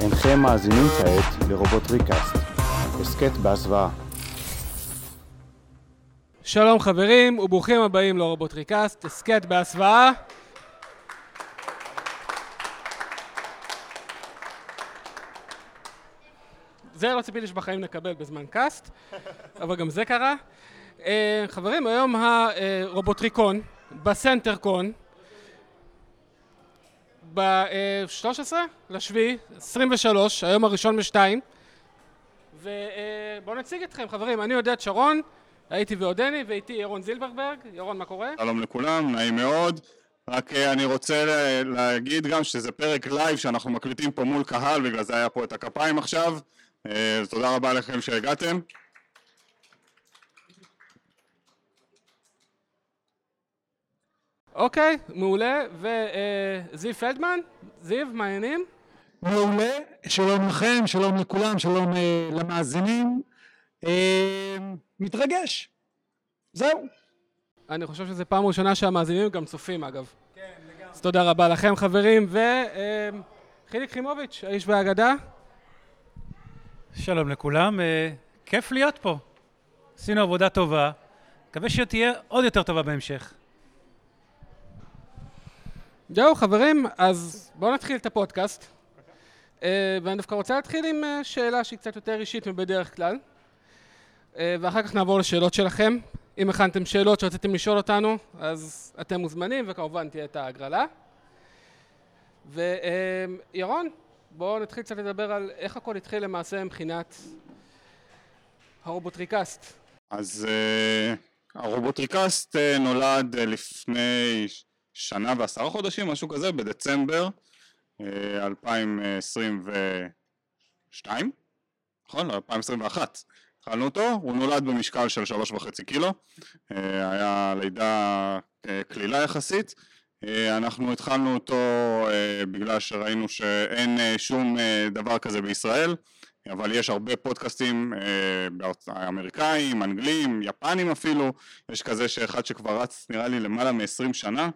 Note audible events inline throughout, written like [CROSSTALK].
הינכם מאזינים כעת לרובוטריקאסט, הסכת בהסוואה. שלום חברים וברוכים הבאים לרובוטריקאסט, הסכת בהסוואה. זה לא ציפיתי שבחיים נקבל בזמן קאסט, אבל גם זה קרה. אה, חברים, היום הרובוטריקון בסנטרקון ב-13 לשביעי, 23, היום הראשון בשתיים. ובואו נציג אתכם חברים, אני עודד שרון, הייתי ועודני, ואיתי ירון זילברברג. ירון, מה קורה? שלום לכולם, נעים מאוד. רק אה, אני רוצה להגיד גם שזה פרק לייב שאנחנו מקליטים פה מול קהל, בגלל זה היה פה את הכפיים עכשיו. אה, תודה רבה לכם שהגעתם. אוקיי, מעולה. וזיו פלדמן? זיו, מה העניינים? מעולה, שלום לכם, שלום לכולם, שלום uh, למאזינים. Uh, מתרגש, זהו. אני חושב שזו פעם ראשונה שהמאזינים גם צופים אגב. כן, לגמרי. אז תודה רבה לכם חברים, וחיליק uh, חימוביץ', האיש והאגדה. שלום לכולם, uh, כיף להיות פה. עשינו עבודה טובה, מקווה שתהיה עוד יותר טובה בהמשך. זהו חברים, אז בואו נתחיל את הפודקאסט. Uh, ואני דווקא רוצה להתחיל עם uh, שאלה שהיא קצת יותר אישית מבדרך כלל. Uh, ואחר כך נעבור לשאלות שלכם. אם הכנתם שאלות שרציתם לשאול אותנו, אז אתם מוזמנים, וכמובן תהיה את ההגרלה. וירון, בואו נתחיל קצת לדבר על איך הכל התחיל למעשה מבחינת הרובוטריקאסט. אז אה, הרובוטריקאסט אה, נולד אה, לפני שנה ועשרה חודשים, משהו כזה, בדצמבר 2022, נכון? 2021. התחלנו אותו, הוא נולד במשקל של שלוש וחצי קילו, היה לידה קלילה יחסית, אנחנו התחלנו אותו בגלל שראינו שאין שום דבר כזה בישראל, אבל יש הרבה פודקאסטים אמריקאים, אנגלים, יפנים אפילו, יש כזה שאחד שכבר רץ נראה לי למעלה מ-20 שנה. אה,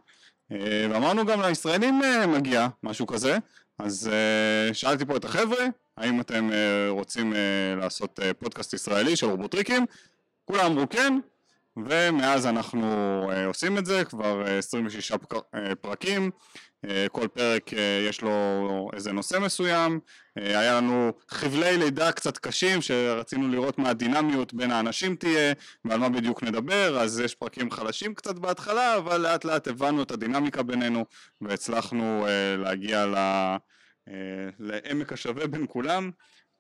ואמרנו גם לישראלים אה, מגיע משהו כזה, אז אה, שאלתי פה את החבר'ה, האם אתם רוצים לעשות פודקאסט ישראלי של רובוטריקים? כולם אמרו כן, ומאז אנחנו עושים את זה, כבר 26 פרקים, אה, כל פרק אה, יש לו איזה נושא מסוים, אה, היה לנו חבלי לידה קצת קשים שרצינו לראות מה הדינמיות בין האנשים תהיה ועל מה בדיוק נדבר, אז יש פרקים חלשים קצת בהתחלה, אבל לאט לאט הבנו את הדינמיקה בינינו והצלחנו להגיע לעמק השווה בין כולם.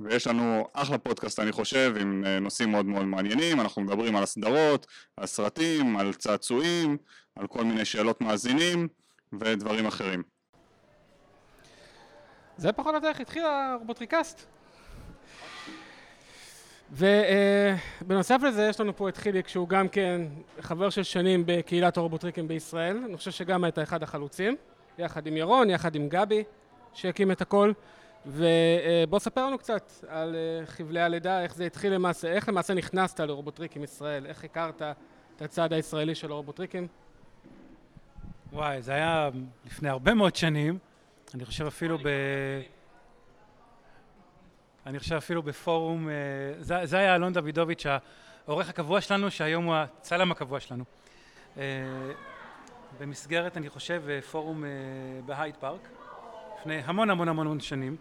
ויש לנו אחלה פודקאסט אני חושב עם נושאים מאוד מאוד מעניינים, אנחנו מדברים על הסדרות, על סרטים, על צעצועים, על כל מיני שאלות מאזינים ודברים אחרים. זה פחות או יותר איך התחיל הרובוטריקאסט. ובנוסף לזה יש לנו פה את חיליק שהוא גם כן חבר של שנים בקהילת הרובוטריקים בישראל, אני חושב שגם היית אחד החלוצים, יחד עם ירון, יחד עם גבי שהקים את הכל ובוא ספר לנו קצת על אה, חבלי הלידה, איך זה התחיל למעשה, איך למעשה נכנסת לרובוטריקים ישראל, איך הכרת את הצד הישראלי של הרובוטריקים? וואי, זה היה לפני הרבה מאוד שנים, אני חושב אפילו ב... אני חושב אפילו בפורום, אה, זה, זה היה אלון דוידוביץ', העורך הקבוע שלנו, שהיום הוא הצלם הקבוע שלנו. אה, במסגרת, אני חושב, אה, פורום בהייד פארק, לפני המון המון המון שנים.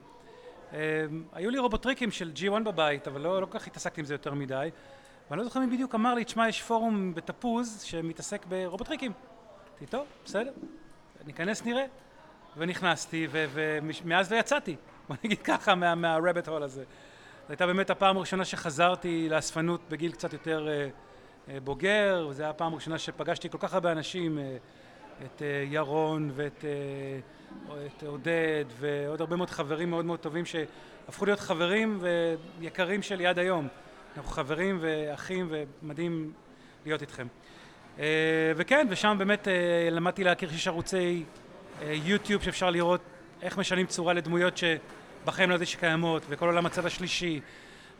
היו לי רובוטריקים של G1 בבית, אבל לא, לא כל כך התעסקתי עם זה יותר מדי. ואני לא זוכר מי בדיוק אמר לי, תשמע, יש פורום בתפוז שמתעסק ברובוטריקים. אמרתי, טוב, בסדר, ניכנס נראה. ונכנסתי, ומאז לא יצאתי, [LAUGHS] בוא נגיד ככה, מהרבט הול הזה. זו הייתה באמת הפעם הראשונה שחזרתי לאספנות בגיל קצת יותר אה, אה, בוגר, וזו הייתה הפעם הראשונה שפגשתי כל כך הרבה אנשים, אה, את ירון ואת את עודד ועוד הרבה מאוד חברים מאוד מאוד טובים שהפכו להיות חברים ויקרים שלי עד היום. אנחנו חברים ואחים ומדהים להיות איתכם. אה, וכן, ושם באמת אה, למדתי להכיר שיש ערוצי אה, יוטיוב שאפשר לראות איך משנים צורה לדמויות שבחיים לא ידעתי שקיימות, וכל עולם הצד השלישי,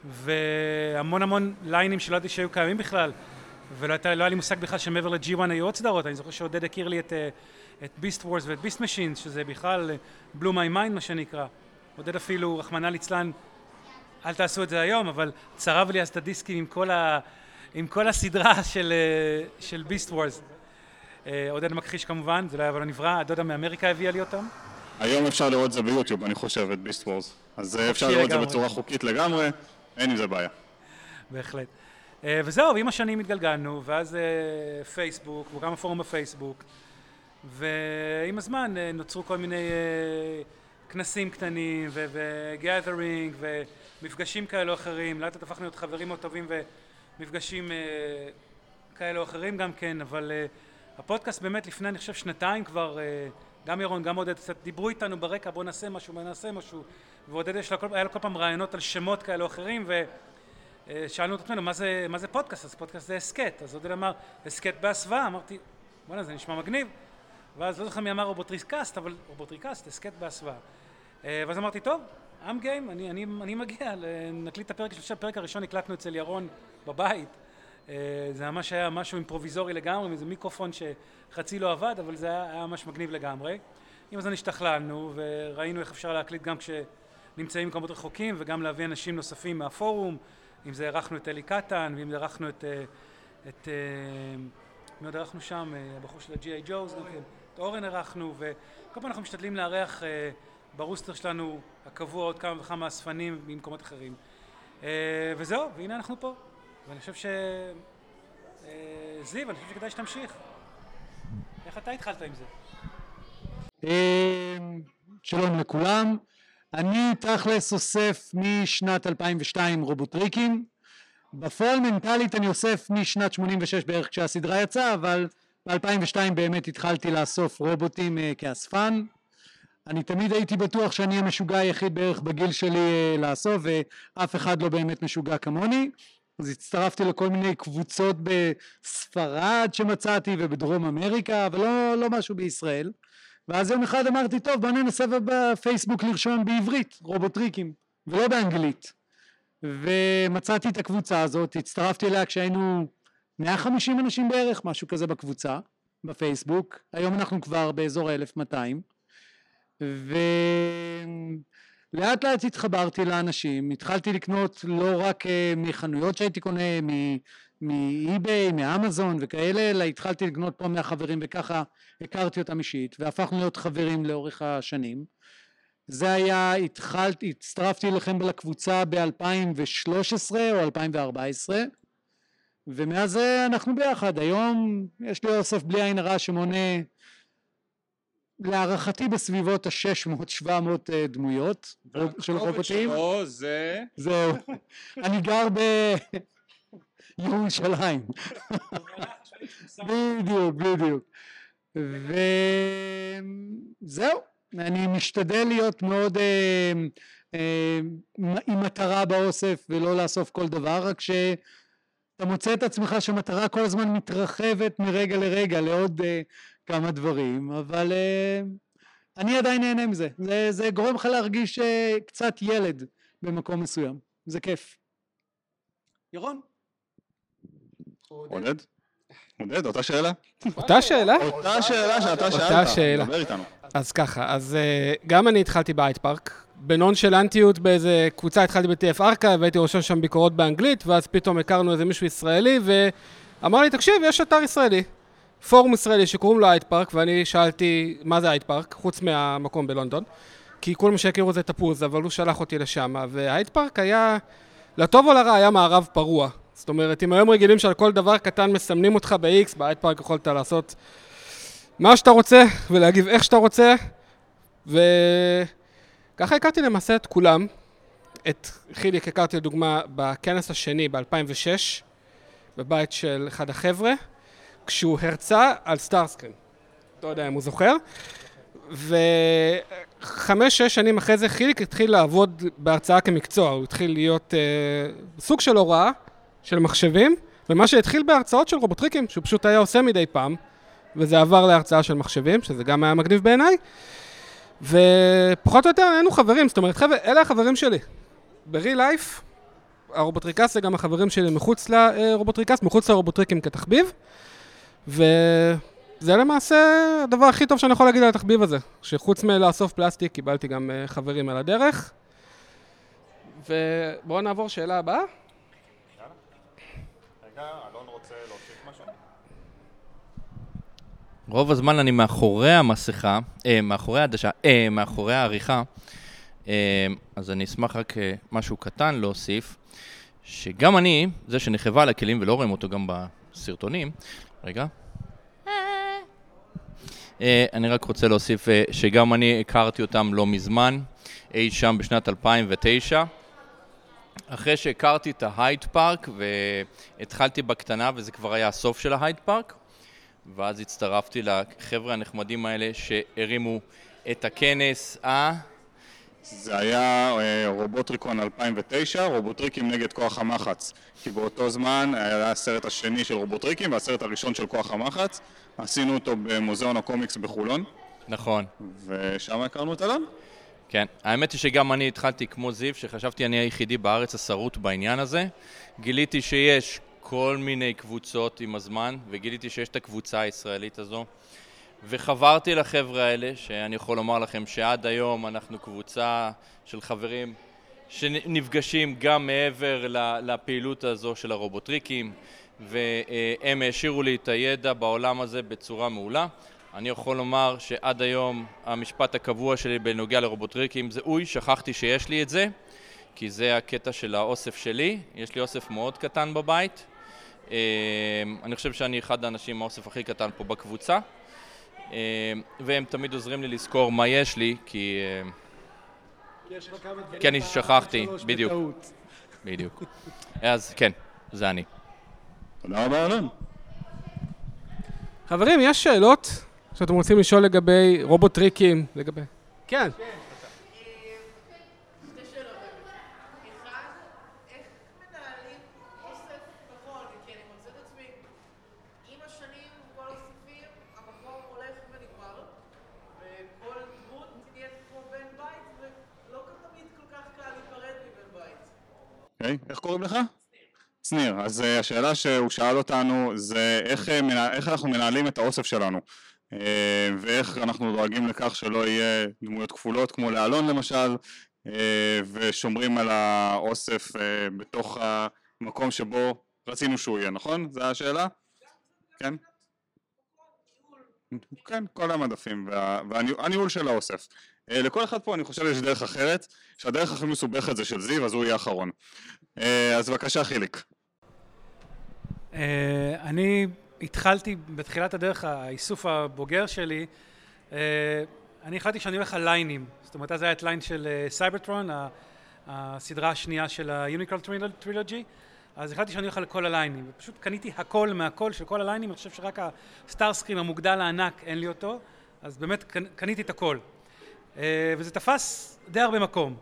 והמון המון ליינים שלא ידעתי שהיו קיימים בכלל, ולא הייתה, לא היה לי מושג בכלל שמעבר ל-G1 היו עוד סדרות, אני זוכר שעודד הכיר לי את, את Beast Wars ואת Beast Machines, שזה בכלל blew my mind מה שנקרא, עודד אפילו, רחמנא ליצלן, אל תעשו את זה היום, אבל צרב לי אז את הדיסקים עם כל, ה, עם כל הסדרה של, אה, של Beast Wars. עודד מכחיש כמובן, זה לא היה ולא נברא, הדודה מאמריקה הביאה לי אותם. היום אפשר לראות את זה ביוטיוב, אני חושב, את Beast Wars. אז אה, אפשר לראות את זה. בצורה חוקית לגמרי, אין עם זה בעיה. בהחלט. אה, וזהו, ועם השנים התגלגלנו, ואז אה, פייסבוק, וגם הפורום בפייסבוק, ועם הזמן אה, נוצרו כל מיני אה, כנסים קטנים, וגאת'רינג, ומפגשים כאלה או אחרים, לאט לאט הפכנו להיות חברים מאוד טובים ומפגשים אה, כאלה או אחרים גם כן, אבל אה, הפודקאסט באמת לפני, אני חושב, שנתיים כבר, אה, גם ירון, גם עודד, קצת דיברו איתנו ברקע, בוא נעשה משהו, בוא נעשה משהו, ועודד יש כל, היה לו כל פעם רעיונות על שמות כאלה או אחרים, ו... אה, שאלנו את עצמנו מה זה, מה זה פודקאסט, אז פודקאסט זה הסכת, אז עודד אמר הסכת בהסוואה, אמרתי בואנה זה נשמע מגניב, ואז לא זוכר מי אמר רובוטריקאסט, אבל רובוטריקאסט, הסכת בהסוואה, אה, ואז אמרתי טוב, I'm game, אני, אני, אני מגיע, נקליט את הפרק השלישי, הפרק הראשון הקלטנו אצל ירון בבית, אה, זה ממש היה משהו אימפרוביזורי לגמרי, איזה מיקרופון שחצי לא עבד, אבל זה היה, היה ממש מגניב לגמרי, עם הזמן השתכללנו וראינו איך אפשר להקליט גם כשנמצאים במקומות רחוקים וגם להביא אנשים נוספים מהפורום. אם זה אירחנו את אלי קטן, ואם אירחנו את, אה, את אה, מי עוד אירחנו שם, הבחור של ה-G.I. ג'וז, כן, את אורן אירחנו, וכל פעם אנחנו משתדלים לארח ברוסטר שלנו הקבוע עוד כמה וכמה אספנים ממקומות אחרים. אה, וזהו, והנה אנחנו פה. ואני חושב ש... אה, זיו, אני חושב שכדאי שתמשיך. איך אתה התחלת עם זה? אמ, שלום לכולם, אני תכלס אוסף משנת 2002 רובוטריקים, בפועל מנטלית אני אוסף משנת 86 בערך כשהסדרה יצאה, אבל ב-2002 באמת התחלתי לאסוף רובוטים אה, כאספן. אני תמיד הייתי בטוח שאני המשוגע היחיד בערך בגיל שלי אה, לאסוף ואף אחד לא באמת משוגע כמוני. אז הצטרפתי לכל מיני קבוצות בספרד שמצאתי ובדרום אמריקה אבל לא, לא משהו בישראל. ואז יום אחד אמרתי טוב בוא ננסה בפייסבוק לרשום בעברית רובוטריקים ולא באנגלית. ומצאתי את הקבוצה הזאת הצטרפתי אליה כשהיינו 150 אנשים בערך משהו כזה בקבוצה בפייסבוק. היום אנחנו כבר באזור ה-1200 ולאט לאט התחברתי לאנשים. התחלתי לקנות לא רק אה, מחנויות שהייתי קונה מאי-ביי מאמזון וכאלה אלא התחלתי לקנות פה מהחברים וככה הכרתי אותם אישית והפכנו להיות חברים לאורך השנים. זה היה התחלתי הצטרפתי אליכם לקבוצה ב-2013 או 2014 ומאז אנחנו ביחד. היום יש לי אוסף בלי עין הרע שמונה להערכתי בסביבות ה-600-700 אה, דמויות של רובוטים. שלו זה... זהו. אני גר בירושלים בדיוק בדיוק. וזהו. אני משתדל להיות מאוד אה, אה, עם מטרה באוסף ולא לאסוף כל דבר רק שאתה מוצא את עצמך שמטרה כל הזמן מתרחבת מרגע לרגע לעוד אה, כמה דברים אבל אה, אני עדיין נהנה מזה זה, זה גורם לך להרגיש אה, קצת ילד במקום מסוים זה כיף ירון עודד? עודד, אותה שאלה? אותה שאלה? אותה שאלה שאתה אותה שאלת. שאלה. דבר איתנו. אז ככה, אז אה, גם אני התחלתי בהייד פארק. בנונשלנטיות באיזה קבוצה התחלתי ב-TF ארכה והייתי רושם שם ביקורות באנגלית ואז פתאום הכרנו איזה מישהו ישראלי ואמר לי תקשיב יש אתר ישראלי פורום ישראלי שקוראים לו הייד פארק ואני שאלתי מה זה הייד פארק חוץ מהמקום בלונדון כי כולם שהכירו זה תפוז אבל הוא שלח אותי לשם וההייד פארק היה לטוב או לרע היה מערב פרוע זאת אומרת אם היום רגילים שעל כל דבר קטן מסמנים אותך ב-X בהייד פארק יכולת לעשות מה שאתה רוצה ולהגיב איך שאתה רוצה וככה הכרתי למעשה את כולם. את חיליק הכרתי לדוגמה בכנס השני ב-2006 בבית של אחד החבר'ה כשהוא הרצה על Starscream. לא יודע אם הוא זוכר. וחמש-שש שנים אחרי זה חיליק התחיל לעבוד בהרצאה כמקצוע, הוא התחיל להיות אה, סוג של הוראה של מחשבים, ומה שהתחיל בהרצאות של רובוטריקים, שהוא פשוט היה עושה מדי פעם, וזה עבר להרצאה של מחשבים, שזה גם היה מגניב בעיניי, ופחות או יותר היינו חברים, זאת אומרת, חבר'ה, אלה החברים שלי. ב-real life, הרובוטריקס זה גם החברים שלי מחוץ לרובוטריקס, מחוץ לרובוטריקים כתחביב, וזה למעשה הדבר הכי טוב שאני יכול להגיד על התחביב הזה, שחוץ מלאסוף פלסטיק, קיבלתי גם אה, חברים על הדרך. ובואו נעבור שאלה הבאה. רוב הזמן אני מאחורי המסכה, אה, מאחורי העדשה, אה, מאחורי העריכה, אה, אז אני אשמח רק אה, משהו קטן להוסיף, שגם אני, זה שנחבה על הכלים ולא רואים אותו גם בסרטונים, רגע. אה, אני רק רוצה להוסיף אה, שגם אני הכרתי אותם לא מזמן, אי שם בשנת 2009. אחרי שהכרתי את ההייד פארק והתחלתי בקטנה וזה כבר היה הסוף של ההייד פארק ואז הצטרפתי לחבר'ה הנחמדים האלה שהרימו את הכנס ה... זה היה אה, רובוטריקון 2009, רובוטריקים נגד כוח המחץ. כי באותו זמן היה הסרט השני של רובוטריקים והסרט הראשון של כוח המחץ. עשינו אותו במוזיאון הקומיקס בחולון, נכון. ושם הכרנו את אלון. כן, האמת היא שגם אני התחלתי כמו זיו, שחשבתי אני היחידי בארץ השרוט בעניין הזה. גיליתי שיש כל מיני קבוצות עם הזמן, וגיליתי שיש את הקבוצה הישראלית הזו. וחברתי לחבר'ה האלה, שאני יכול לומר לכם שעד היום אנחנו קבוצה של חברים שנפגשים גם מעבר לפעילות הזו של הרובוטריקים, והם העשירו לי את הידע בעולם הזה בצורה מעולה. אני יכול לומר שעד היום המשפט הקבוע שלי בנוגע לרובוטריקים זה אוי, שכחתי שיש לי את זה, כי זה הקטע של האוסף שלי, יש לי אוסף מאוד קטן בבית. אה, אני חושב שאני אחד האנשים עם האוסף הכי קטן פה בקבוצה, והם תמיד עוזרים לי לזכור מה יש לי, כי... אה, כי אני שכחתי, בדיוק. בדיוק. אז כן, זה אני. תודה רבה אלון. חברים, יש שאלות שאתם רוצים לשאול לגבי רובוט טריקים, לגבי... כן. שתי שאלות באמת. אחד, איך מנהלים אוסף נכון? כי אני מוצאת את עצמי עם השנים, כל האוספים, המקום הולך ונגמר, וכל דמות נהיית כמו בן בית, ולא תמיד כל כך קל להיפרד מבן בית. אוקיי, איך קוראים לך? שניר. אז אה, השאלה שהוא שאל אותנו זה איך, אה, מנהל- איך אנחנו מנהלים את האוסף שלנו. אה, ואיך אנחנו דואגים לכך שלא יהיה דמויות כפולות כמו לאלון למשל, אה, ושומרים על האוסף אה, בתוך המקום שבו רצינו שהוא יהיה, נכון? זו השאלה? כן? כן, כל המדפים וה- והניהול של האוסף. אה, לכל אחד פה אני חושב יש דרך אחרת, שהדרך הכי מסובכת זה של זיו, אז הוא יהיה אחרון. אה, אז בבקשה חיליק. אה, אני התחלתי בתחילת הדרך, האיסוף הבוגר שלי, אני החלטתי שאני הולך על ליינים. זאת אומרת, אז היה את ליין של Cybertron, הסדרה השנייה של ה Unicron Trilogy, אז החלטתי שאני הולך על כל הליינים, ופשוט קניתי הכל מהכל של כל הליינים, אני חושב שרק ה Starscream המוגדל הענק אין לי אותו, אז באמת קנ- קניתי את הכל. אה, וזה תפס די הרבה מקום.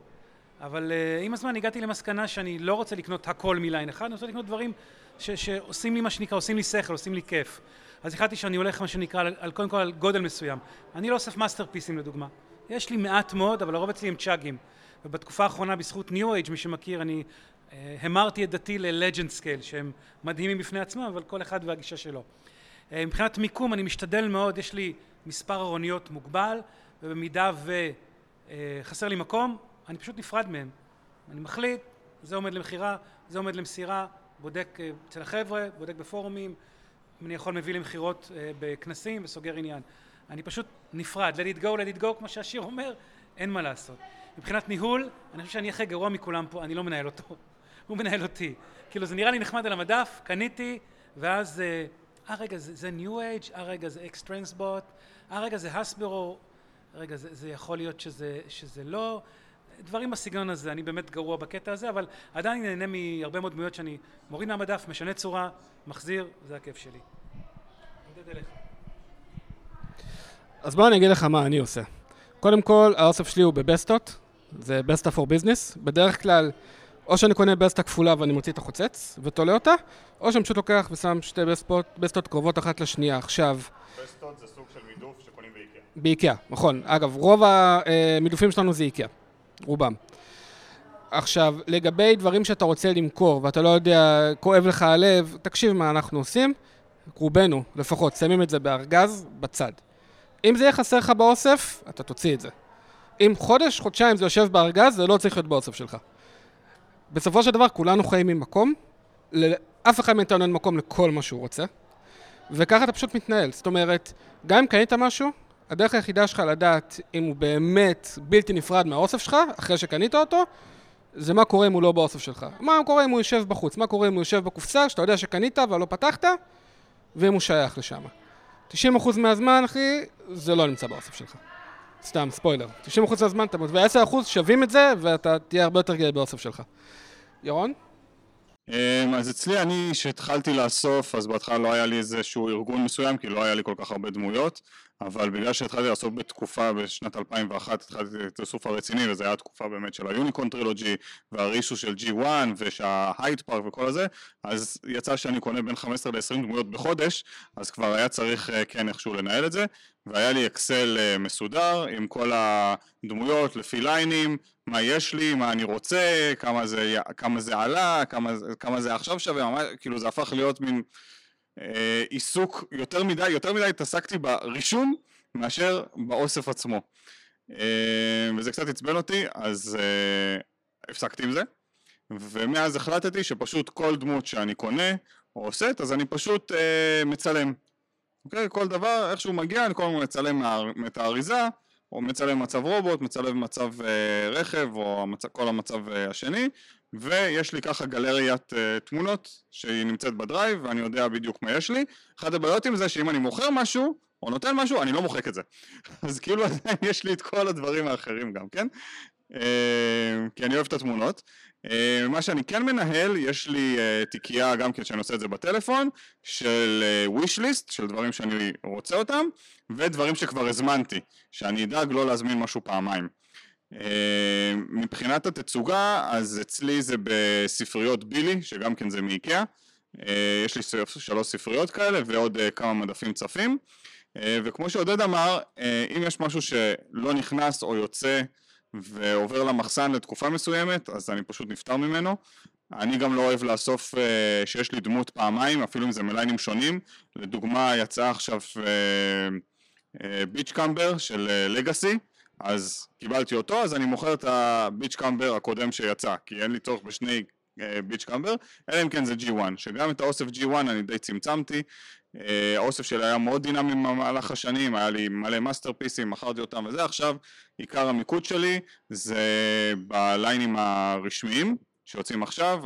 אבל אה, עם הזמן הגעתי למסקנה שאני לא רוצה לקנות הכל מליין אחד, אני רוצה לקנות דברים ש- שעושים לי מה שנקרא, עושים לי שכל, עושים לי כיף. אז החלטתי שאני הולך מה שנקרא, על, על, קודם כל על גודל מסוים. אני לא אוסף מאסטרפיסים לדוגמה. יש לי מעט מאוד, אבל הרוב אצלי הם CHUG ים. ובתקופה האחרונה בזכות New Age, מי שמכיר, אני אה, המרתי את דתי ל legend scale, שהם מדהימים בפני עצמם, אבל כל אחד והגישה שלו. אה, מבחינת מיקום אני משתדל מאוד, יש לי מספר ארוניות מוגבל, ובמידה וחסר לי מקום, אני פשוט נפרד מהם. אני מחליט, זה עומד למכירה, זה עומד למסירה, בודק אה, אצל החבר'ה, בודק בפורומים, אם אני יכול מביא למכירות אה, בכנסים וסוגר עניין. אני פשוט נפרד, let it go, let it go, כמו שהשיר אומר, אין מה לעשות. מבחינת ניהול, אני חושב שאני הכי גרוע מכולם פה, אני לא מנהל אותו, הוא מנהל אותי. כאילו זה נראה לי נחמד על המדף, קניתי, ואז, אה, אה רגע, זה, זה New Age, אה רגע, זה אקס טרנסבוט, אה רגע, זה הסברו, רגע, זה, זה יכול להיות שזה, שזה לא, דברים בסגנון הזה, אני באמת גרוע בקטע הזה, אבל עדיין נהנה מהרבה מאוד דמויות שאני מוריד מהמדף, משנה צורה, מחזיר, זה הכיף שלי. אז בוא אני אגיד לך מה אני עושה. קודם כל, האוסף שלי הוא בבסטות, זה בסטה פור ביזנס. בדרך כלל, או שאני קונה בסטה כפולה ואני מוציא את החוצץ ותולה אותה, או שאני פשוט לוקח ושם שתי בספות, בסטות קרובות אחת לשנייה. עכשיו, בסטות זה באיקאה. נכון. אגב, רוב המילופים שלנו זה איקאה, רובם. עכשיו, לגבי דברים שאתה רוצה למכור ואתה לא יודע, כואב לך הלב, תקשיב מה אנחנו עושים, רובנו לפחות, שמים את זה בארגז, בצד. אם זה יהיה חסר לך באוסף, אתה תוציא את זה. אם חודש, חודשיים זה יושב בארגז, זה לא צריך להיות באוסף שלך. בסופו של דבר כולנו חיים ממקום, לאף אחד מאיתנו אין מקום לכל מה שהוא רוצה, וככה אתה פשוט מתנהל. זאת אומרת, גם אם קנית משהו, הדרך היחידה שלך לדעת אם הוא באמת בלתי נפרד מהאוסף שלך, אחרי שקנית אותו, זה מה קורה אם הוא לא באוסף שלך. מה קורה אם הוא יושב בחוץ, מה קורה אם הוא יושב בקופסה, שאתה יודע שקנית אבל לא פתחת, ואם הוא שייך לשם. 90% מהזמן, אחי, זה לא נמצא באוסף שלך. סתם, ספוילר. 90% מהזמן אתה... ו-10% שווים את זה, ואתה תהיה הרבה יותר גאה באוסף שלך. ירון? אמ, אז אצלי אני, כשהתחלתי לאסוף, אז בהתחלה לא היה לי איזשהו ארגון מסוים, כי לא היה לי כל כך הרבה דמויות, אבל בגלל שהתחלתי לאסוף בתקופה, בשנת 2001, התחלתי את האיסוף הרציני, וזו הייתה התקופה באמת של היוניקון טרילוגי, והרישו של G1, ושההייט פארק וכל הזה, אז יצא שאני קונה בין 15 ל-20 דמויות בחודש, אז כבר היה צריך אה, כן איכשהו לנהל את זה, והיה לי אקסל אה, מסודר עם כל הדמויות לפי ליינים, מה יש לי, מה אני רוצה, כמה זה, כמה זה עלה, כמה, כמה זה עכשיו שווה, כאילו זה הפך להיות מין עיסוק יותר מדי, יותר מדי התעסקתי ברישום מאשר באוסף עצמו. אה, וזה קצת עצבן אותי, אז אה, הפסקתי עם זה. ומאז החלטתי שפשוט כל דמות שאני קונה או עושה, אז אני פשוט אה, מצלם. אוקיי? כל דבר, איך שהוא מגיע, אני כל הזמן מצלם את האריזה, או מצלם מצב רובוט, מצלם מצב אה, רכב, או המצ... כל המצב אה, השני, ויש לי ככה גלריית אה, תמונות שהיא נמצאת בדרייב, ואני יודע בדיוק מה יש לי. אחת הבעיות עם זה שאם אני מוכר משהו, או נותן משהו, אני לא מוחק את זה. [LAUGHS] אז כאילו [LAUGHS] עדיין יש לי את כל הדברים האחרים גם, כן? אה, כי אני אוהב את התמונות. אה, מה שאני כן מנהל, יש לי אה, תיקייה גם כן שאני עושה את זה בטלפון, של wish list, של דברים שאני רוצה אותם, ודברים שכבר הזמנתי, שאני אדאג לא להזמין משהו פעמיים. מבחינת התצוגה, אז אצלי זה בספריות בילי, שגם כן זה מאיקאה. יש לי שלוש ספריות כאלה ועוד כמה מדפים צפים. וכמו שעודד אמר, אם יש משהו שלא נכנס או יוצא ועובר למחסן לתקופה מסוימת, אז אני פשוט נפטר ממנו. אני גם לא אוהב לאסוף שיש לי דמות פעמיים, אפילו אם זה מליינים שונים. לדוגמה, יצא עכשיו ביץ' קמבר של לגאסי, אז קיבלתי אותו, אז אני מוכר את הביץ' קמבר הקודם שיצא, כי אין לי צורך בשני ביץ' קמבר, אלא אם כן זה G1, שגם את האוסף G1 אני די צמצמתי, אה, האוסף שלי היה מאוד דינמי במהלך השנים, היה לי מלא מאסטרפיסים, מכרתי אותם וזה, עכשיו עיקר המיקוד שלי זה בליינים הרשמיים שיוצאים עכשיו,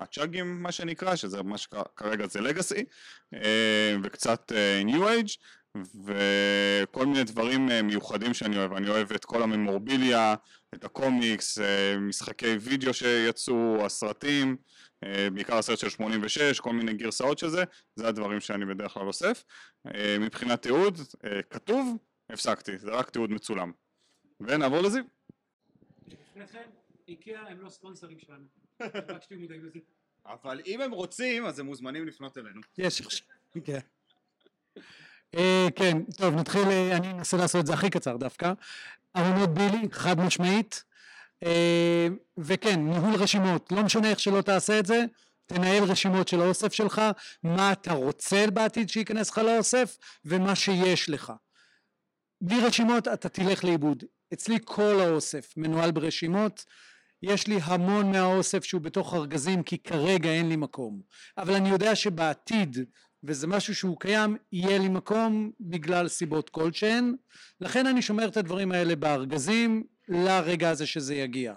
הצ'אגים מה שנקרא, שזה מה שכרגע זה לגאסי, אה, וקצת ניו אייג' וכל מיני דברים אה, מיוחדים שאני אוהב, אני אוהב את כל הממורביליה, את הקומיקס, משחקי וידאו שיצאו, הסרטים אה, בעיקר הסרט של 86, כל מיני גרסאות של זה, זה הדברים שאני בדרך כלל אוסף. אה, מבחינת תיעוד, אה, כתוב, הפסקתי, זה רק תיעוד מצולם. ונעבור לזיו. איקאה הם לא ספונסרים שלנו, [LAUGHS] רק שתהיו מודעים לזה. אבל אם הם רוצים, אז הם מוזמנים לפנות אלינו. יש, כן. כן, טוב נתחיל, אני אנסה לעשות את זה הכי קצר דווקא. ארונות בילי, חד משמעית. אה, וכן, ניהול רשימות, לא משנה איך שלא תעשה את זה, תנהל רשימות של האוסף שלך, מה אתה רוצה בעתיד שייכנס לך לאוסף, ומה שיש לך. בלי רשימות אתה תלך לאיבוד. אצלי כל האוסף מנוהל ברשימות, יש לי המון מהאוסף שהוא בתוך ארגזים כי כרגע אין לי מקום, אבל אני יודע שבעתיד וזה משהו שהוא קיים, יהיה לי מקום בגלל סיבות כלשהן, לכן אני שומר את הדברים האלה בארגזים לרגע הזה שזה יגיע.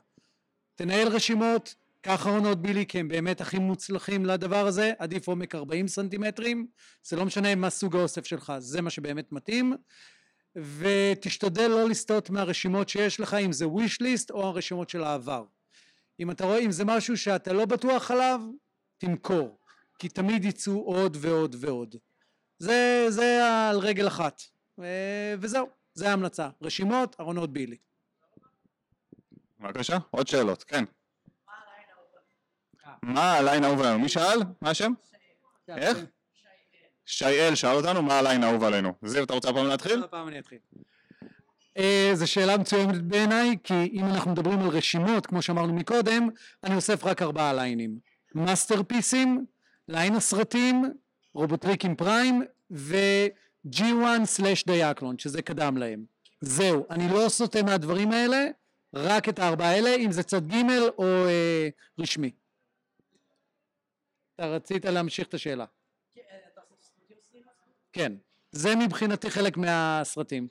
תנהל רשימות, קח ארונות בילי כי הם באמת הכי מוצלחים לדבר הזה, עדיף עומק 40 סנטימטרים, זה לא משנה מה סוג האוסף שלך, זה מה שבאמת מתאים, ותשתדל לא לסטות מהרשימות שיש לך, אם זה wish list או הרשימות של העבר. אם אתה רואה, אם זה משהו שאתה לא בטוח עליו, תמכור. כי תמיד יצאו עוד ועוד ועוד. זה, זה על רגל אחת. וזהו, זה ההמלצה. רשימות, ארונות בילי. בבקשה, עוד שאלות, כן. מה הליין האהוב עלינו? מי שאל? מה השם? איך? שייאל שאל אותנו מה הליין האהוב עלינו. זיו, אתה רוצה הפעם להתחיל? הפעם אני אתחיל. אה, זו שאלה מצוינת בעיניי, כי אם אנחנו מדברים על רשימות, כמו שאמרנו מקודם, אני אוסף רק ארבעה ליינים. מאסטרפיסים, ליין הסרטים, רובוטריקים Prime ו-G1/ Diaclone שזה קדם להם. זהו, אני לא סוטה מהדברים האלה רק את הארבעה האלה, אם זה צד ג' או אה, רשמי. אתה רצית להמשיך את השאלה. כן, זה מבחינתי חלק מהסרטים.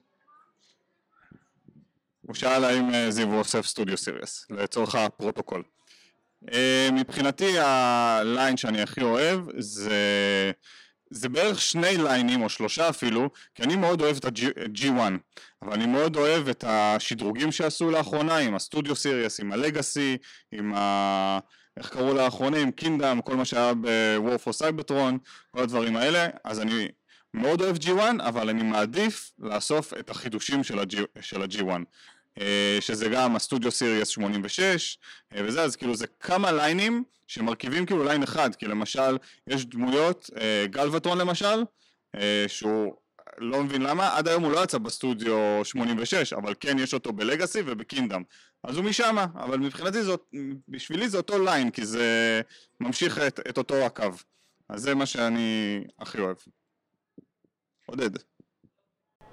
הוא שאל האם אה, זיו אוסף Studio Series, לצורך הפרוטוקול. אה, מבחינתי הליין שאני הכי אוהב זה, זה בערך שני ליינים או שלושה אפילו, כי אני מאוד אוהב את ה-G1, אבל אני מאוד אוהב את השדרוגים שעשו לאחרונה עם הסטודיו סיריוס, עם הלגאסי, עם ה... איך קראו לאחרונה, עם קינדם, כל מה שהיה ב-War for Cybertron, כל הדברים האלה, אז אני מאוד אוהב G1, אבל אני מעדיף לאסוף את החידושים של ה-G1. אה, שזה גם הסטודיו סיריוס 86 אה, וזה, אז כאילו זה כמה ליינים שמרכיבים כאילו ליין אחד, כי למשל יש דמויות, אה, גלווטרון למשל, שהוא לא מבין למה, עד היום הוא לא יצא בסטודיו 86, אבל כן יש אותו ב Legacy וב Kingdom, אז הוא משמה, אבל מבחינתי זאת, בשבילי זה אותו line, כי זה ממשיך את, את אותו הקו, אז זה מה שאני הכי אוהב. עודד.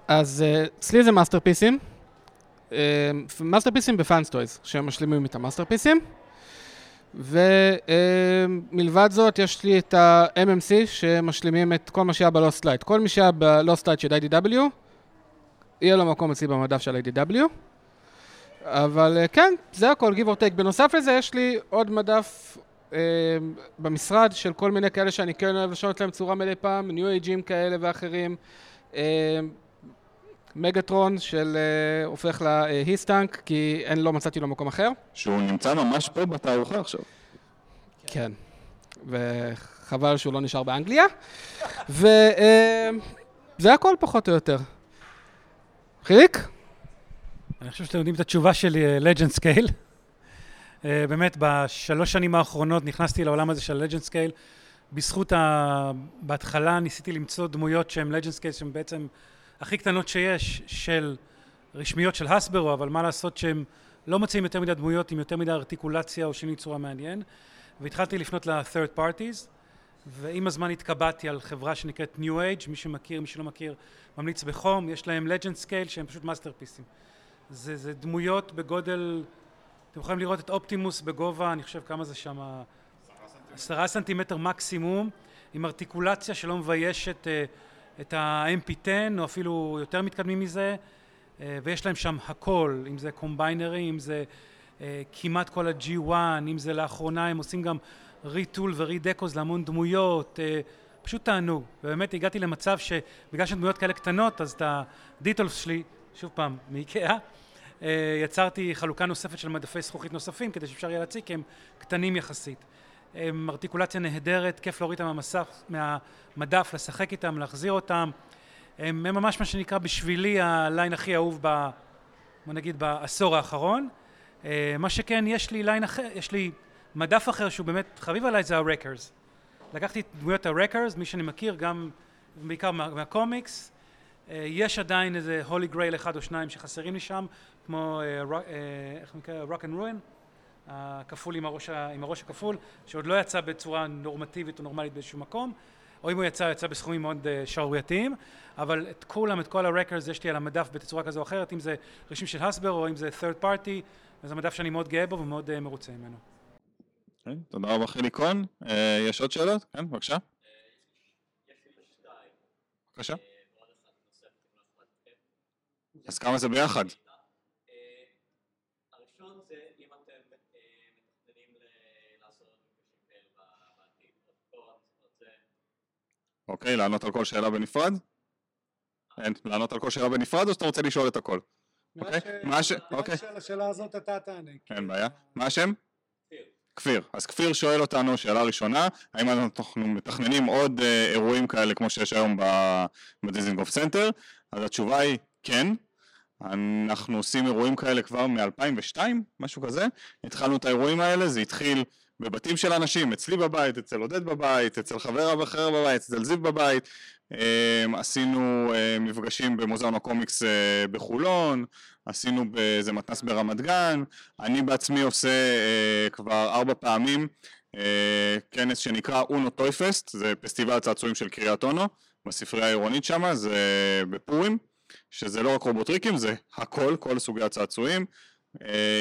אז אצלי זה מאסטרפיסים. מאסטרפיסים בפאנסטויז, שהם משלימים את ה Masterpiece ים. ומלבד זאת, יש לי את ה-MMC שמשלימים את כל מה שהיה ב Lost Light. כל מי שהיה ב Lost Light של IDW, יהיה לו מקום אצלי במדף של IDW. אבל אה, כן, זה הכל, give or take. בנוסף לזה, יש לי עוד מדף אה, במשרד של כל מיני כאלה שאני כן אוהב לשנות להם צורה מדי פעם, New Age ים כאלה ואחרים. אה, מגטרון של אה, הופך ל HISS Tank, כי אין, לא מצאתי לו מקום אחר. שהוא נמצא ממש פה בתערוכה עכשיו. כן, וחבל שהוא לא נשאר באנגליה. וזה אה, הכל פחות או יותר. חיליק? אני חושב שאתם יודעים את התשובה שלי, legend אה, scale. אה, באמת, בשלוש שנים האחרונות נכנסתי לעולם הזה של legend scale. בזכות ה... בהתחלה ניסיתי למצוא דמויות שהן legend scale, שהן בעצם... הכי קטנות שיש של רשמיות של הסברו, אבל מה לעשות שהם לא מוצאים יותר מדי דמויות עם יותר מדי ארטיקולציה או שינוי צורה מעניין. והתחלתי לפנות ל-third parties, ועם הזמן התקבעתי על חברה שנקראת New Age, מי שמכיר, מי שלא מכיר, ממליץ בחום, יש להם legend scale שהם פשוט מאסטרפיסים. זה, זה דמויות בגודל, אתם יכולים לראות את אופטימוס בגובה, אני חושב כמה זה שם, עשרה סנטימטר מקסימום, עם ארטיקולציה שלא מביישת uh, את ה-MP10 או אפילו יותר מתקדמים מזה אה, ויש להם שם הכל אם זה קומביינרי אם זה אה, כמעט כל ה-G1 אם זה לאחרונה הם עושים גם ריטול ורידקוז להמון דמויות אה, פשוט תענוג. ובאמת הגעתי למצב שבגלל שדמויות כאלה קטנות אז את הדיטולס שלי שוב פעם מאיקאה יצרתי חלוקה נוספת של מדפי זכוכית נוספים כדי שאפשר יהיה להציג כי הם קטנים יחסית הם ארטיקולציה נהדרת, כיף להוריד אותם מהמסך, מהמדף, לשחק איתם, להחזיר אותם. הם, הם ממש מה שנקרא בשבילי ה line הכי אהוב ב... בוא נגיד בעשור האחרון. אה, מה שכן, יש לי line אחר, יש לי מדף אחר שהוא באמת חביב עליי זה ה Wreckers. לקחתי את דמויות ה Wreckers, מי שאני מכיר, גם בעיקר מה, מהקומיקס. אה, יש עדיין איזה holy grail אחד או שניים שחסרים לי שם, כמו אה, איך נקרא? Rack and Ruin. הכפול עם הראש, עם הראש הכפול, שעוד לא יצא בצורה נורמטיבית או נורמלית באיזשהו מקום, או אם הוא יצא, יצא בסכומים מאוד אה, שערורייתיים, אבל את כולם, את כל ה Wreckers יש לי על המדף בצורה כזו או אחרת, אם זה רשמיים של Hasbro או אם זה third party, זה מדף שאני מאוד גאה בו ומאוד אה, מרוצה ממנו. אוקיי, כן, תודה רבה חילי כהן. אה, יש עוד שאלות? כן, בבקשה. בבקשה. אז כמה זה ביחד? אוקיי, לענות על כל שאלה בנפרד? אין, לענות על כל שאלה בנפרד או שאתה רוצה לשאול את הכל? אוקיי? מה השם? אוקיי. השאלה הזאת אתה תענה. אין בעיה. מה השם? כפיר. אז כפיר שואל אותנו, שאלה ראשונה, האם אנחנו מתכננים עוד אה, אירועים כאלה כמו שיש היום בדיזינגוף סנטר? אז התשובה היא כן. אנחנו עושים אירועים כאלה כבר מ-2002, משהו כזה. התחלנו את האירועים האלה, זה התחיל בבתים של אנשים, אצלי בבית, אצל עודד בבית, אצל חבר אחר בבית, אצל זיו בבית, אמ, עשינו אה, מפגשים במוזיאון הקומיקס אה, בחולון, עשינו באיזה מתנ"ס ברמת גן, אני בעצמי עושה אה, כבר ארבע פעמים כנס שנקרא אונו Toyfest, זה פסטיבל צעצועים של קריית אונו, בספרייה העירונית שמה, זה בפורים, שזה לא רק רובוטריקים, זה הכל, כל סוגי הצעצועים,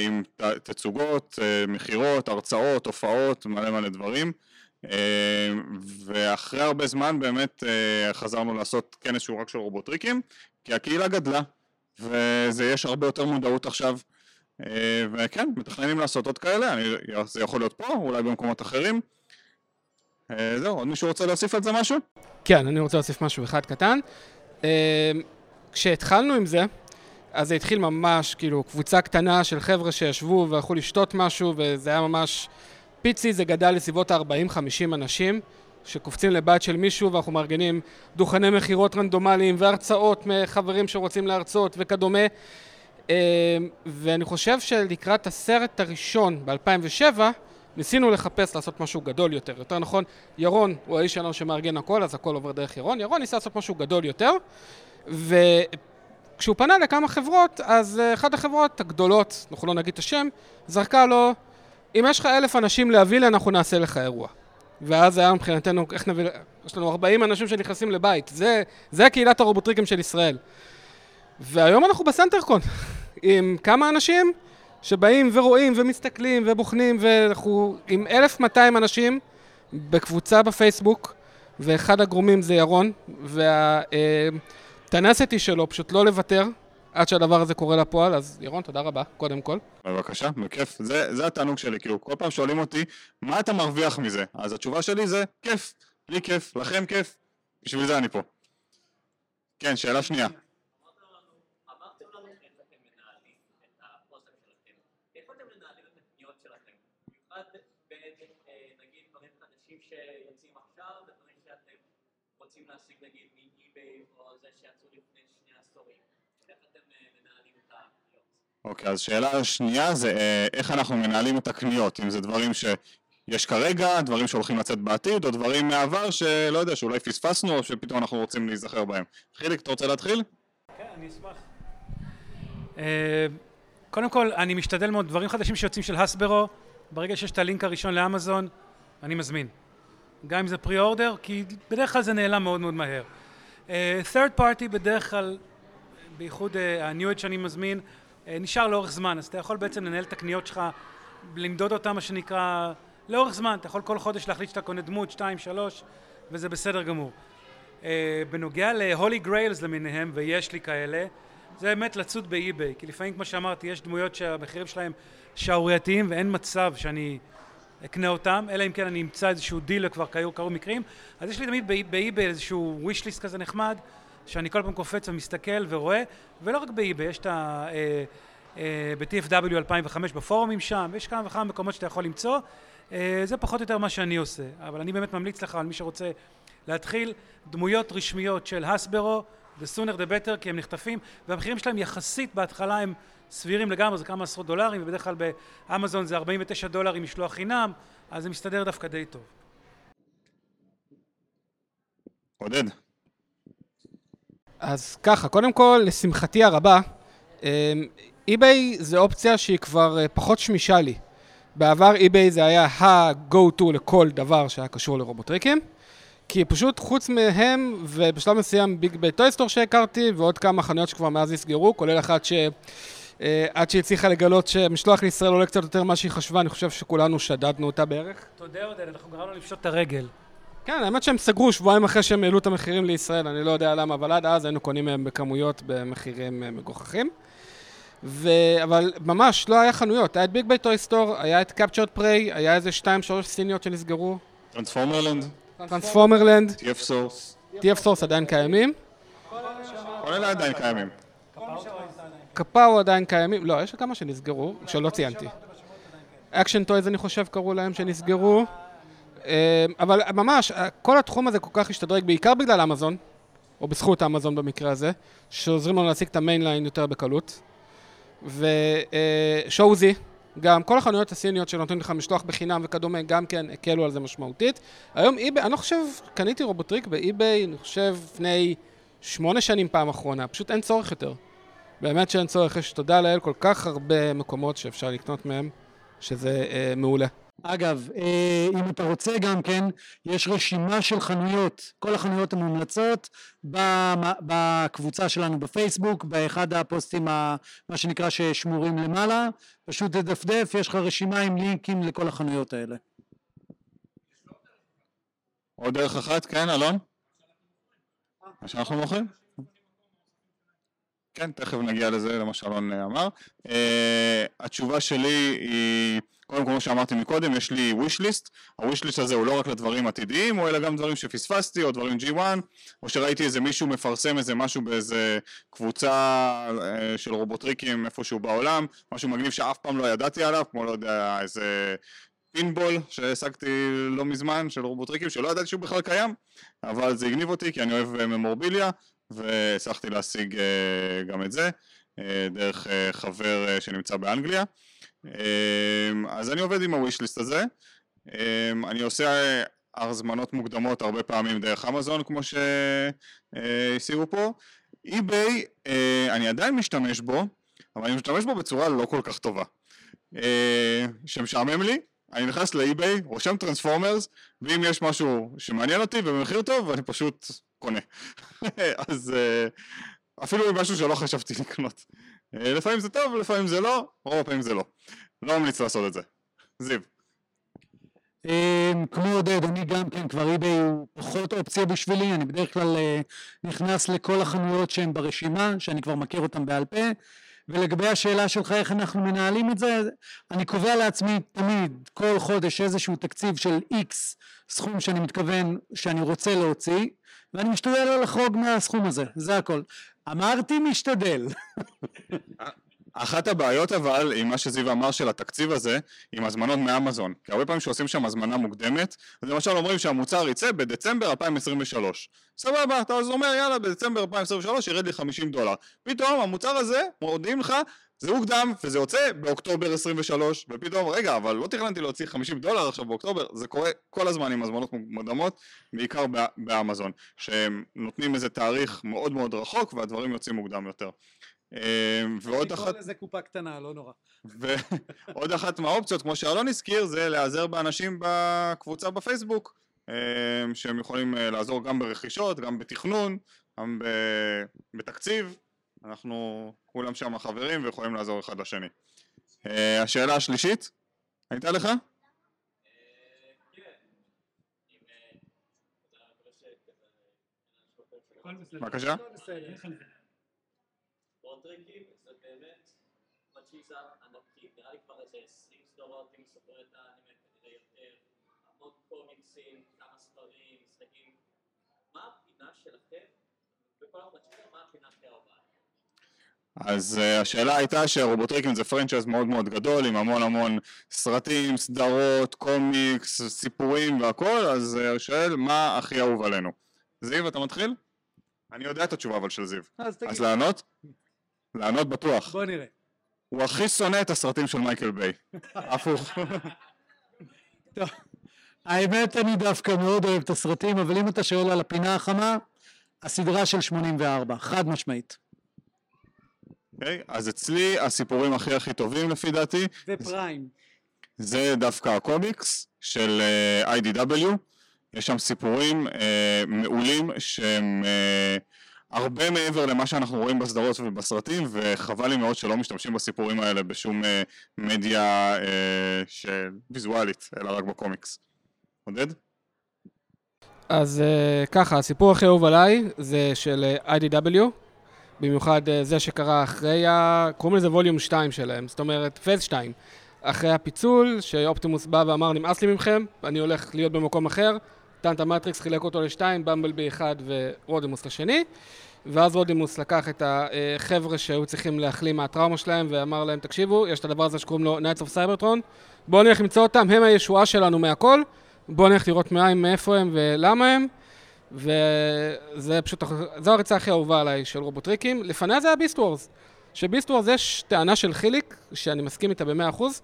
עם ת- תצוגות, אה, מכירות, הרצאות, הופעות, מלא מלא דברים. אה, ואחרי הרבה זמן באמת אה, חזרנו לעשות כנס שהוא רק של רובוטריקים, כי הקהילה גדלה, ויש הרבה יותר מודעות עכשיו. אה, וכן, מתכננים לעשות עוד כאלה, אני, זה יכול להיות פה, אולי במקומות אחרים. אה, זהו, עוד מישהו רוצה להוסיף על זה משהו? כן, אני רוצה להוסיף משהו אחד קטן. אה, כשהתחלנו עם זה, אז זה התחיל ממש, כאילו, קבוצה קטנה של חבר'ה שישבו והלכו לשתות משהו, וזה היה ממש... פיצי זה גדל לסביבות ה-40-50 אנשים, שקופצים לבית של מישהו ואנחנו מארגנים דוכני מכירות רנדומליים והרצאות מחברים שרוצים להרצות וכדומה. אה, ואני חושב שלקראת הסרט הראשון ב-2007, ניסינו לחפש לעשות משהו גדול יותר. יותר נכון, ירון הוא האיש שלנו שמארגן הכל, אז הכל עובר דרך ירון. ירון ניסה לעשות משהו גדול יותר, וכשהוא פנה לכמה חברות, אז אה, אחת החברות הגדולות, אנחנו לא נגיד את השם, זרקה לו, אם יש לך אלף אנשים להביא לי, אנחנו נעשה לך אירוע. ואז היה מבחינתנו, איך נביא, יש לנו 40 אנשים שנכנסים לבית, זה, זה קהילת הרובוטריקים של ישראל. והיום אנחנו בסנטרקון, [LAUGHS] עם כמה אנשים שבאים ורואים ומסתכלים ובוחנים, ואנחנו עם 1,200 אנשים בקבוצה בפייסבוק, ואחד הגורמים זה ירון, והטנסטי שלו פשוט לא לוותר עד שהדבר הזה קורה לפועל, אז ירון, תודה רבה, קודם כל. בבקשה, בכיף. זה, זה התענוג שלי, כאילו, כל פעם שואלים אותי, מה אתה מרוויח מזה? אז התשובה שלי זה, כיף. לי כיף, לכם כיף, בשביל זה אני פה. כן, שאלה שנייה. אמרתם לנו איך אתם מנהלים את הפוסטים שלכם. איך אתם מנהלים את הקניות שלכם? במיוחד בין אה, נגיד דברים חדשים שיוצאים עכשיו ודברים שאתם רוצים להשיג נגיד מאי-ביי או זה שיצאו לפני שני עשורים. איך אתם אה, מנהלים את הקניות? אוקיי, אז שאלה שנייה זה אה, איך אנחנו מנהלים את הקניות, אם זה דברים שיש כרגע, דברים שהולכים לצאת בעתיד, או דברים מהעבר שלא יודע, שאולי פספסנו, או שפתאום אנחנו רוצים להיזכר בהם. חיליק, אתה רוצה להתחיל? כן, אני אשמח. אה, קודם כל, אני משתדל מאוד, דברים חדשים שיוצאים של הסברו, ברגע שיש את הלינק הראשון לאמזון, אני מזמין. גם אם זה פרי-אורדר, כי בדרך כלל זה נעלם מאוד מאוד מהר. אה, third party בדרך כלל, בייחוד ה-New Age שאני מזמין, נשאר לאורך זמן, אז אתה יכול בעצם לנהל את הקניות שלך, למדוד אותם, מה שנקרא, לאורך זמן. אתה יכול כל חודש להחליט שאתה קונה דמות, שתיים, שלוש, וזה בסדר גמור. אה, בנוגע ל holy grails למיניהם, ויש לי כאלה, זה באמת לצוד ב eBay, כי לפעמים כמו שאמרתי, יש דמויות שהמחירים שלהם שערורייתיים ואין מצב שאני אקנה אותם, אלא אם כן אני אמצא איזשהו דיל וכבר קרו, קרו מקרים, אז יש לי תמיד ב- ב eBay איזשהו wish list כזה נחמד, שאני כל פעם קופץ ומסתכל ורואה, ולא רק ב eBay, יש את ה... אה, אה, ב-TFW 2005 בפורומים שם, ויש כמה וכמה מקומות שאתה יכול למצוא, אה, זה פחות או יותר מה שאני עושה, אבל אני באמת ממליץ לך על מי שרוצה להתחיל דמויות רשמיות של הסברו, the sooner the better, כי הם נחטפים, והמחירים שלהם יחסית בהתחלה הם סבירים לגמרי, זה כמה עשרות דולרים, ובדרך כלל באמזון זה 49 דולר עם משלוח חינם, אז זה מסתדר דווקא די טוב. עודד. אז ככה, קודם כל, לשמחתי הרבה, אמ, eBay זה אופציה שהיא כבר אה, פחות שמישה לי. בעבר eBay זה היה ה-go-to לכל דבר שהיה קשור לרובוטריקים, כי פשוט חוץ מהם, ובשלב מסוים Big Bad Toy Store שהכרתי, ועוד כמה חנויות שכבר מאז נסגרו, כולל אחת ש... אה, עד שהיא הצליחה לגלות שמשלוח לישראל עולה קצת יותר ממה שהיא חשבה, אני חושב שכולנו שדדנו אותה בערך. תודה עודד, אנחנו גרמנו לפשוט את הרגל. כן, האמת שהם סגרו שבועיים אחרי שהם העלו את המחירים לישראל, אני לא יודע למה, אבל עד אז היינו קונים מהם בכמויות במחירים אה, מגוחכים. ו... אבל ממש לא היה חנויות, היה את Big Bad Toy Store, היה את Captured Prey, היה איזה שתיים שלוש סיניות שנסגרו, TransformerLand, TransformerLand, TF Source, TF Source עדיין קיימים, כל אלה עדיין קיימים. Kapow עדיין קיימים, לא, יש כמה שנסגרו, שלא ציינתי. Action Toys אני חושב קראו להם שנסגרו, אבל ממש, כל התחום הזה כל כך השתדרג, בעיקר בגלל אמזון, או בזכות אמזון במקרה הזה, שעוזרים לנו להשיג את ה mainline יותר בקלות. ושואוזי, גם כל החנויות הסיניות שנותנים לך משלוח בחינם וכדומה, גם כן הקלו על זה משמעותית. היום eBay, אני לא חושב, קניתי רובוטריק ב eBay, אני חושב, לפני שמונה שנים פעם אחרונה, פשוט אין צורך יותר. באמת שאין צורך, יש תודה לאל כל כך הרבה מקומות שאפשר לקנות מהם, שזה אה, מעולה. אגב, אה, אם אתה רוצה גם כן, יש רשימה של חנויות, כל החנויות המומלצות בקבוצה שלנו בפייסבוק, באחד הפוסטים, ה- מה שנקרא ששמורים למעלה, פשוט תדפדף, יש לך רשימה עם לינקים לכל החנויות האלה. עוד דרך אחת, כן, אלון? מה שאנחנו מוכרים? כן, תכף נגיע לזה, למה שאלון אה, אמר. Uh, התשובה שלי היא, קודם כל כמו שאמרתי מקודם, יש לי wish list, ה-wish list הזה הוא לא רק לדברים עתידיים, אלא גם דברים שפספסתי, או דברים G1, או שראיתי איזה מישהו מפרסם איזה משהו באיזה קבוצה uh, של רובוטריקים איפשהו בעולם, משהו מגניב שאף פעם לא ידעתי עליו, כמו לא יודע, איזה פינבול שהשגתי לא מזמן של רובוטריקים שלא ידעתי שהוא בכלל קיים אבל זה הגניב אותי כי אני אוהב ממורביליה והצלחתי להשיג אה, גם את זה אה, דרך אה, חבר שנמצא באנגליה. אז אני עובד עם ה wish list הזה. אני עושה הזמנות מוקדמות הרבה פעמים דרך אמזון כמו שהסבירו פה. eBay אני עדיין משתמש בו אבל אני משתמש בו בצורה לא כל כך טובה. שמשעמם לי אני נכנס ל eBay, רושם Transformers, ואם יש משהו שמעניין אותי ובמחיר טוב, אני פשוט קונה. [LAUGHS] אז אה, אפילו משהו שלא חשבתי לקנות. אה, לפעמים זה טוב, לפעמים זה לא, רוב הפעמים זה לא. לא ממליץ לעשות את זה. זיו. אמ, כמו עודד, אני גם כן כבר אי-ביי הוא פחות אופציה בשבילי, אני בדרך כלל אה, נכנס לכל החנויות שהן ברשימה, שאני כבר מכיר אותן בעל פה, ולגבי השאלה שלך איך אנחנו מנהלים את זה, אני קובע לעצמי תמיד כל חודש איזשהו תקציב של איקס סכום שאני מתכוון שאני רוצה להוציא, ואני משתדל לא לחרוג מהסכום הזה, זה הכל. אמרתי משתדל. [LAUGHS] אחת הבעיות אבל עם מה שזיו אמר של התקציב הזה עם הזמנות מאמזון. כי הרבה פעמים שעושים שם הזמנה מוקדמת אז למשל אומרים שהמוצר יצא בדצמבר 2023 סבבה אתה אז אומר יאללה בדצמבר 2023 ירד לי 50 דולר. פתאום המוצר הזה מודיעים לך זה הוקדם וזה יוצא באוקטובר 23 ופתאום רגע אבל לא תכננתי להוציא 50 דולר עכשיו באוקטובר. זה קורה כל הזמן עם הזמנות מוקדמות בעיקר בא- באמזון שהם נותנים איזה תאריך מאוד מאוד רחוק והדברים יוצאים מוקדם יותר ועוד אחת לזה קופה קטנה, לא נורא. ועוד אחת מהאופציות כמו שאלון הזכיר זה להיעזר באנשים בקבוצה בפייסבוק אה, שהם יכולים אה, לעזור גם ברכישות, גם בתכנון, גם בתקציב אנחנו כולם שם חברים ויכולים לעזור אחד לשני. אה, השאלה השלישית הייתה לך? אה, רודריקים זה באמת מצ'יזה ענקית, נראה לי כבר איזה 20 סדרות, אם סופר את האנימה כנראה יותר, המון קומיקסים, כמה ספרים, משחקים. מה הפינה שלכם, בכל המצ'יזה, מה הפינה הכי אהובה? אז אה, השאלה הייתה שרובוטריקים זה franchise מאוד מאוד גדול עם המון המון סרטים, סדרות, קומיקס, סיפורים והכל אז אה, הוא שואל מה הכי אהוב עלינו. זיו אתה מתחיל? אני יודע את התשובה אבל של זיו. אז תגיד, אז לענות? לענות בטוח. בוא נראה. הוא הכי שונא את הסרטים של מייקל ביי. [LAUGHS] הפוך. טוב, האמת אני דווקא מאוד אוהב את הסרטים, אבל אם אתה שואל על הפינה החמה, הסדרה של 84, חד משמעית. אוקיי? אז אצלי הסיפורים הכי הכי טובים לפי דעתי ופריים. זה דווקא הקומיקס של אה, IDW יש שם סיפורים אה, מעולים שהם אה, הרבה מעבר למה שאנחנו רואים בסדרות ובסרטים וחבל לי מאוד שלא משתמשים בסיפורים האלה בשום אה, מדיה אה, ויזואלית אלא רק בקומיקס. עודד? אז אה, ככה, הסיפור הכי אהוב עליי זה של אה, IDW, במיוחד אה, זה שקרה אחרי ה... קוראים לזה volume 2 שלהם, זאת אומרת phase 2. אחרי הפיצול, שאופטימוס בא ואמר נמאס לי מכם, אני הולך להיות במקום אחר, נתן את המטריקס, חילק אותו לשתיים, במבלבי אחד ורודימוס לשני, ואז רודימוס לקח את החבר'ה שהיו צריכים להחלים מהטראומה שלהם ואמר להם, תקשיבו, יש את הדבר הזה שקוראים לו Knights of Cybertron, בואו נלך למצוא אותם, הם הישועה שלנו מהכל, בואו נלך לראות מאין, מאיפה הם ולמה הם, וזה פשוט, זו הריצה הכי אהובה עליי של רובוטריקים. לפניה זה היה ביסט וורס. שביסט וורס יש טענה של חיליק, שאני מסכים איתה במאה אחוז.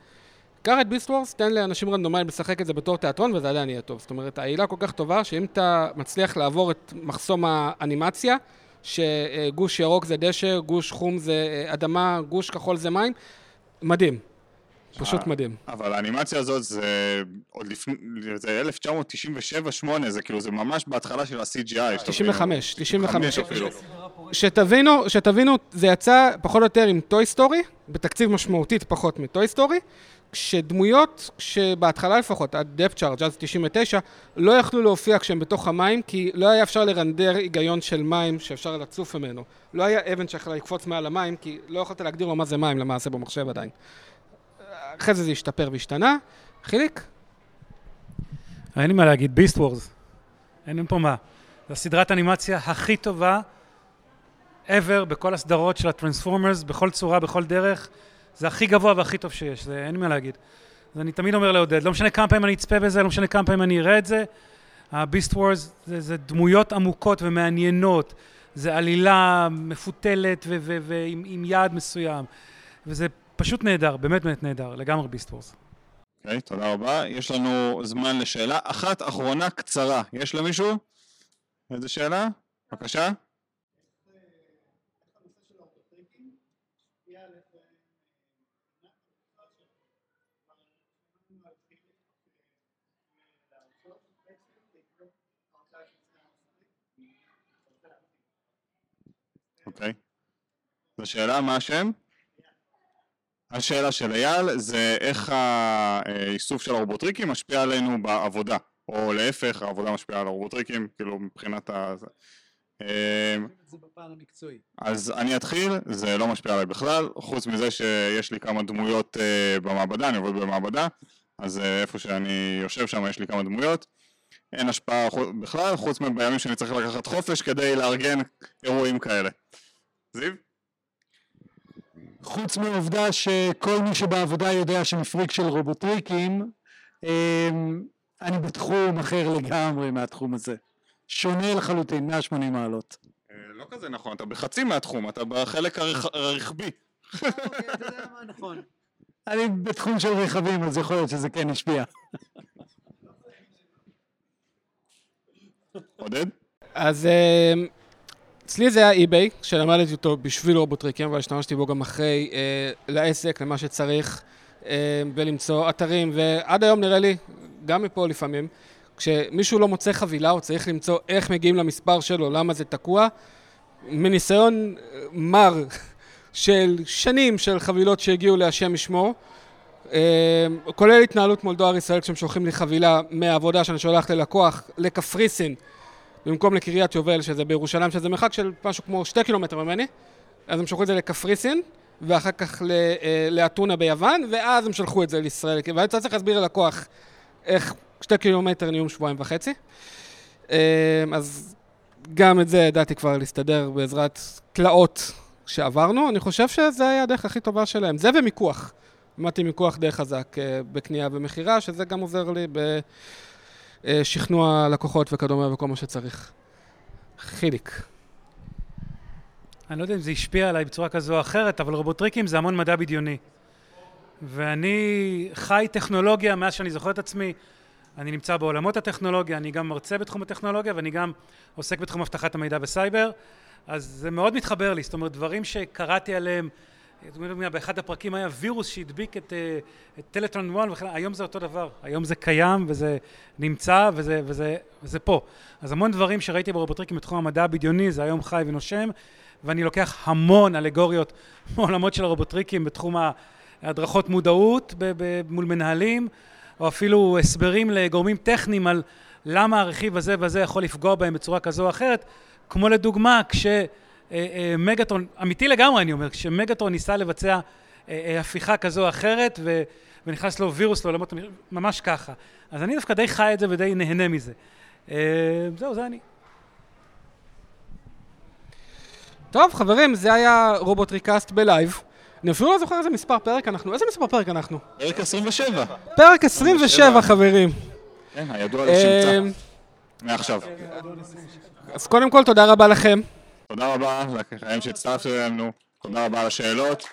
קח את ביסט וורס, תן לאנשים רנדומליים לשחק את זה בתור תיאטרון וזה עדיין יהיה טוב. זאת אומרת, העילה כל כך טובה, שאם אתה מצליח לעבור את מחסום האנימציה, שגוש ירוק זה דשא, גוש חום זה אה, אדמה, גוש כחול זה מים, מדהים. פשוט אה, מדהים. אבל האנימציה הזאת זה עוד לפני, זה 1997-8, זה כאילו, זה ממש בהתחלה של ה-CGI. 95, 95 אפילו. שתבינו, שתבינו, זה יצא פחות או יותר עם Toy Story, בתקציב משמעותית פחות מ Toy Story, כשדמויות, שבהתחלה לפחות, Depth Charge אז 99, לא יכלו להופיע כשהם בתוך המים, כי לא היה אפשר לרנדר היגיון של מים שאפשר לצוף ממנו. לא היה אבן שיכולה לקפוץ מעל המים, כי לא יכולת להגדיר לו מה זה מים למעשה במחשב עדיין. אחרי זה זה השתפר והשתנה. חיליק? אין לי מה להגיד, ביסט וורז. אין פה מה. זו הסדרת אנימציה הכי טובה ever בכל הסדרות של הטרנספורמרס, בכל צורה, בכל דרך. זה הכי גבוה והכי טוב שיש, זה אין מה להגיד. אז אני תמיד אומר לעודד, לא משנה כמה פעמים אני אצפה בזה, לא משנה כמה פעמים אני אראה את זה, הביסט וורז זה, זה דמויות עמוקות ומעניינות, זה עלילה מפותלת ועם עם יעד מסוים, וזה פשוט נהדר, באמת באמת נהדר, לגמרי ביסט וורז. אוקיי, תודה רבה. יש לנו זמן לשאלה אחת אחרונה קצרה. יש למישהו? איזה שאלה? בבקשה. אוקיי. זו שאלה, מה השם? השאלה של אייל זה איך האיסוף של הרובוטריקים משפיע עלינו בעבודה, או להפך, העבודה משפיעה על הרובוטריקים, כאילו מבחינת ה... אמ. אז אני אתחיל, זה לא משפיע עליי בכלל, חוץ מזה שיש לי כמה דמויות אה, במעבדה, אני עובד במעבדה, אז אה, איפה שאני יושב שם יש לי כמה דמויות, אין השפעה בכלל, חוץ מבימים שאני צריך לקחת חופש כדי לארגן אירועים כאלה. זיו? חוץ מהעובדה שכל מי שבעבודה יודע שאני פריק של רובוטריקים, אמ, אני בתחום אחר לגמרי מהתחום הזה. שונה לחלוטין, 180 מעלות. אה, לא כזה נכון, אתה בחצי מהתחום, אתה בחלק הרכבי. נכון. אני בתחום של רכבים, אז יכול להיות שזה כן ישפיע. עודד? אז אה, אצלי זה היה אי-ביי, שלמדתי אותו בשביל רובוטריקים, אבל השתמשתי בו גם אחרי אה, לעסק, למה שצריך, אה, ולמצוא אתרים, ועד היום נראה לי, גם מפה לפעמים, כשמישהו לא מוצא חבילה, הוא צריך למצוא איך מגיעים למספר שלו, למה זה תקוע. מניסיון אה, מר [LAUGHS] של שנים של חבילות שהגיעו להשם ישמור, אה, כולל התנהלות מול דואר ישראל כשהם שולחים לי חבילה מהעבודה שאני שולח ללקוח לקפריסין במקום לקריית יובל, שזה בירושלים, שזה מרחק של משהו כמו שתי קילומטר ממני, אז הם שלחו את זה לקפריסין, ואחר כך אה, לאתונה ביוון, ואז הם שלחו את זה לישראל. והיית צריך להסביר ללקוח איך שתי קילומטר נהיו שבועיים וחצי. אה, אז גם את זה ידעתי כבר להסתדר בעזרת תלאות שעברנו. אני חושב שזה היה הדרך הכי טובה שלהם. זה ומיקוח. למדתי מיקוח די חזק אה, בקנייה ומכירה, שזה גם עוזר לי בשכנוע לקוחות וכדומה וכל מה שצריך. חיליק. אני לא יודע אם זה השפיע עליי בצורה כזו או אחרת, אבל רובוטריקים זה המון מדע בדיוני. ואני חי טכנולוגיה מאז שאני זוכר את עצמי. אני נמצא בעולמות הטכנולוגיה, אני גם מרצה בתחום הטכנולוגיה ואני גם עוסק בתחום אבטחת המידע וסייבר. אז זה מאוד מתחבר לי, זאת אומרת, דברים שקראתי עליהם, באחד הפרקים היה וירוס שהדביק את, אה, את טלטרון 1 וכן, היום זה אותו דבר, היום זה קיים וזה נמצא וזה, וזה, וזה פה. אז המון דברים שראיתי ברובוטריקים בתחום המדע הבדיוני, זה היום חי ונושם, ואני לוקח המון אלגוריות [LAUGHS] מעולמות של הרובוטריקים בתחום ההדרכות מודעות ב- ב- מול מנהלים, או אפילו הסברים לגורמים טכניים על למה הרכיב הזה והזה יכול לפגוע בהם בצורה כזו או אחרת, כמו לדוגמה כשמגטרון, אמיתי לגמרי אני אומר, כשמגטרון ניסה לבצע אה, אה, הפיכה כזו או אחרת ו, ונכנס לו וירוס לעולמות, ממש ככה. אז אני דווקא די חי את זה ודי נהנה מזה. אה, זהו, זה אני. טוב, חברים, זה היה רובוטריקאסט בלייב. אני אפילו לא זוכר איזה מספר פרק אנחנו. איזה מספר פרק אנחנו? פרק 27. פרק 27, חברים. כן, הידוע לשמצה. מעכשיו. אז קודם כל, תודה רבה לכם. תודה רבה לכם שהצטרפתם אלינו, תודה רבה על השאלות.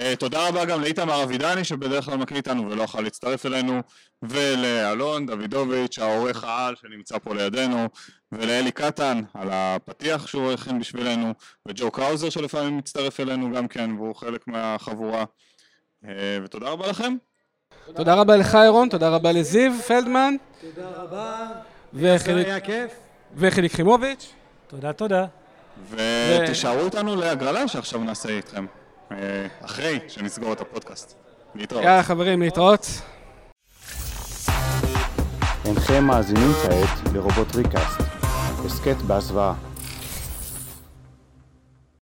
אה, תודה רבה גם לאיתמר אבידני שבדרך כלל מקליט איתנו ולא יכול להצטרף אלינו ולאלון דוידוביץ' העורך העל שנמצא פה לידינו ולאלי קטן על הפתיח שהוא הכין בשבילנו וג'ו קראוזר שלפעמים מצטרף אלינו גם כן והוא חלק מהחבורה אה, ותודה רבה לכם תודה רבה לך, ירון, תודה רבה לזיו פלדמן. תודה רבה. וחיליק- היה כיף. וחיליק חימוביץ'. תודה, תודה. ותישארו איתנו להגרלה שעכשיו נעשה איתכם. אה, אחרי שנסגור את הפודקאסט. להתראות. יאללה חברים, להתראות. אינכם מאזינים כעת לרובוט ריקאסט, הסכת בהסוואה.